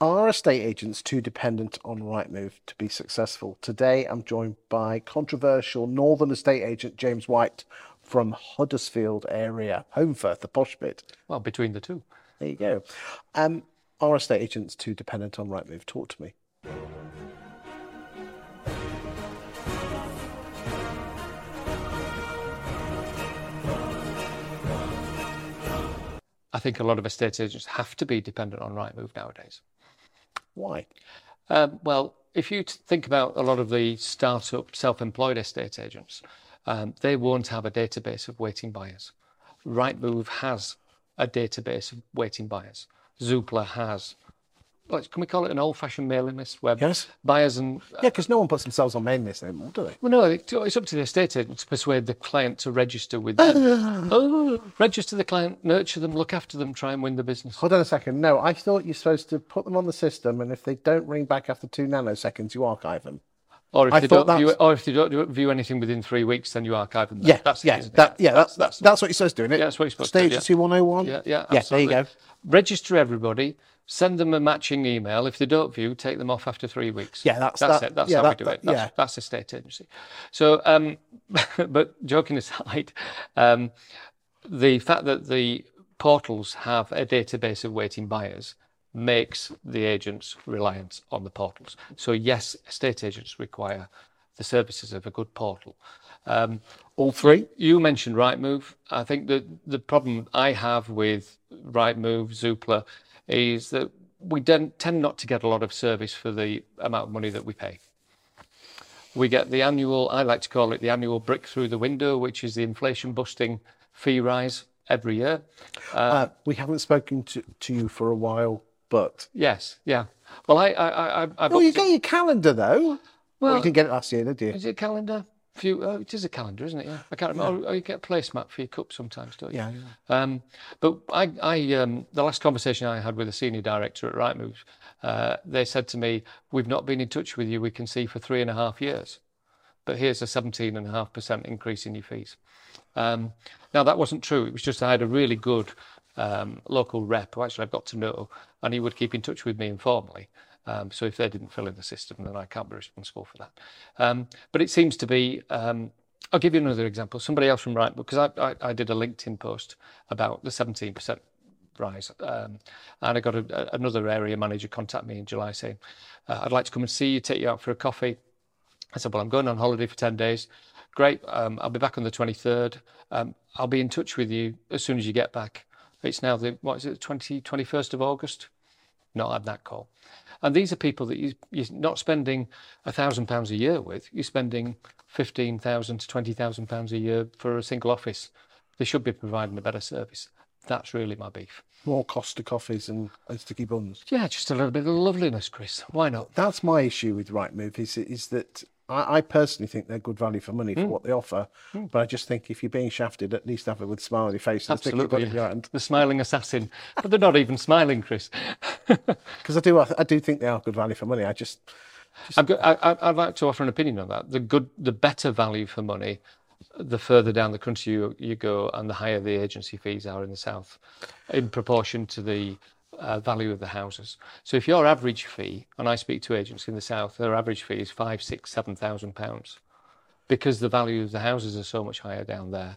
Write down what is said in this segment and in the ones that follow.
Are estate agents too dependent on Rightmove to be successful? Today, I'm joined by controversial Northern estate agent James White from Huddersfield area, Holmfirth, the posh bit. Well, between the two. There you go. Um, are estate agents too dependent on Rightmove? Talk to me. I think a lot of estate agents have to be dependent on Rightmove nowadays. Why? Um, well, if you think about a lot of the start-up self-employed estate agents, um, they won't have a database of waiting buyers. Rightmove has a database of waiting buyers. Zoopla has can we call it an old-fashioned mailing list where yes. buyers and uh, yeah, because no one puts themselves on mailing lists anymore, do they? Well, no, it's up to the estate agent to persuade the client to register with them. oh, register the client, nurture them, look after them, try and win the business. Hold on a second. No, I thought you're supposed to put them on the system, and if they don't ring back after two nanoseconds, you archive them. Or if, I they don't view, or if they don't view anything within three weeks, then you archive them. Yeah, that's yeah, that, yeah, that's, that's, that's what he says supposed to do, isn't it? Yeah, that's what you're supposed Stage to do. Stage yeah. 101? Yeah, yeah, yeah, there you go. Register everybody, send them a matching email. If they don't view, take them off after three weeks. Yeah, that's that's that, it. That's yeah, how that, we do that, it. That's, yeah. that's estate agency. So, um, but joking aside, um, the fact that the portals have a database of waiting buyers makes the agents reliant on the portals. So yes, estate agents require the services of a good portal. Um, All three? You mentioned Rightmove. I think that the problem I have with Rightmove, Zoopla, is that we tend not to get a lot of service for the amount of money that we pay. We get the annual, I like to call it the annual brick through the window, which is the inflation busting fee rise every year. Uh, uh, we haven't spoken to, to you for a while, but. Yes, yeah. Well, I. I, I I've oh, you get your calendar though. Well, well, you didn't get it last year, did you? Is it a calendar? Few, oh, it is a calendar, isn't it? Yeah, I can't remember. Yeah. Oh, you get a placemat for your cup sometimes, don't you? Yeah. yeah. Um, but I, I, um, the last conversation I had with a senior director at Rightmove, uh, they said to me, "We've not been in touch with you. We can see for three and a half years, but here's a seventeen and a half percent increase in your fees." Um, now that wasn't true. It was just I had a really good um, local rep who actually I've got to know, and he would keep in touch with me informally. Um, so if they didn't fill in the system, then I can't be responsible for that. Um, but it seems to be. Um, I'll give you another example. Somebody else from Rightmove, because I, I, I, did a LinkedIn post about the 17% rise, um, and I got a, another area manager contact me in July saying, uh, "I'd like to come and see you, take you out for a coffee." I said, "Well, I'm going on holiday for 10 days. Great. Um, I'll be back on the 23rd. Um, I'll be in touch with you as soon as you get back." It's now the what is it, 20, 21st of August. Not had that call. And these are people that you, you're not spending a thousand pounds a year with. You're spending fifteen thousand to twenty thousand pounds a year for a single office. They should be providing a better service. That's really my beef. More Costa coffees and, and sticky buns. Yeah, just a little bit of loveliness, Chris. Why not? That's my issue with Rightmove. Is is that I, I, personally think they're good value for money for mm. what they offer. Mm. But I just think if you're being shafted, at least have it with a smile on your face. Absolutely, yeah. the smiling assassin. but they're not even smiling, Chris. Because I do, I do think they are good value for money. I just, just... I, would like to offer an opinion on that. The good, the better value for money, the further down the country you, you go, and the higher the agency fees are in the south, in proportion to the uh, value of the houses. So if your average fee, and I speak to agents in the south, their average fee is five, six, seven thousand pounds, because the value of the houses are so much higher down there.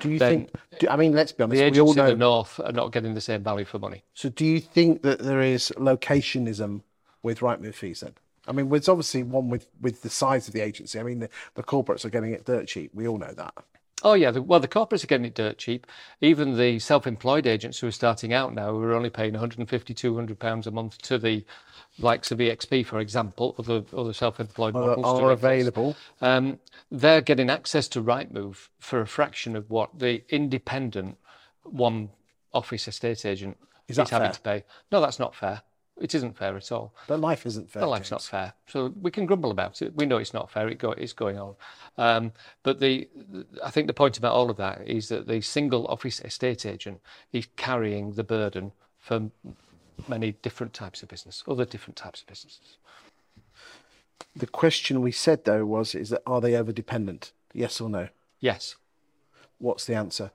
Do you think? Do, I mean, let's be honest. The agents we all know, in the north are not getting the same value for money. So do you think that there is locationism with Rightmove fees then? I mean, there's obviously one with, with the size of the agency. I mean, the, the corporates are getting it dirt cheap. We all know that. Oh yeah, the, well the corporates are getting it dirt cheap. Even the self-employed agents who are starting out now, who are only paying 150, 200 pounds a month to the likes of EXP, for example, other other self-employed are, models are available. Um, they're getting access to Rightmove for a fraction of what the independent one office estate agent is, is having to pay. No, that's not fair. It isn't fair at all. But life isn't fair. But life's James. not fair. So we can grumble about it. We know it's not fair. It go, it's going on. Um, but the, I think the point about all of that is that the single office estate agent is carrying the burden for many different types of business, other different types of businesses. The question we said though was: is that are they over dependent? Yes or no? Yes. What's the answer?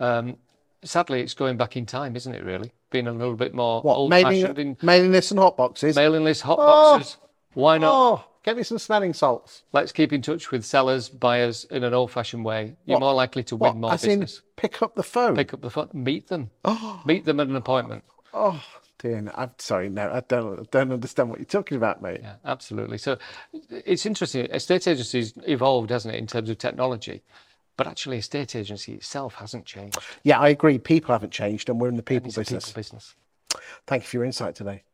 Um, sadly, it's going back in time, isn't it? Really, being a little bit more What old mailing, fashioned in mailing lists and hot boxes? mailing list, hot Oh. boxes. Why not? Oh, get me some smelling salts. Let's keep in touch with sellers, buyers in an old fashioned way. You're What? more likely to What? win more As business. in, pick up the phone. Pick up the phone, meet them, oh! meet them at an appointment. Oh dear, I'm sorry, no, I don't, I don't understand what you're talking about, mate. Yeah, absolutely. So it's interesting. Estate agencies evolved, hasn't it, in terms of technology? But actually, estate agency itself hasn't changed. Yeah, I agree. People haven't changed, and we're in the people business. people business. Thank you for your insight today.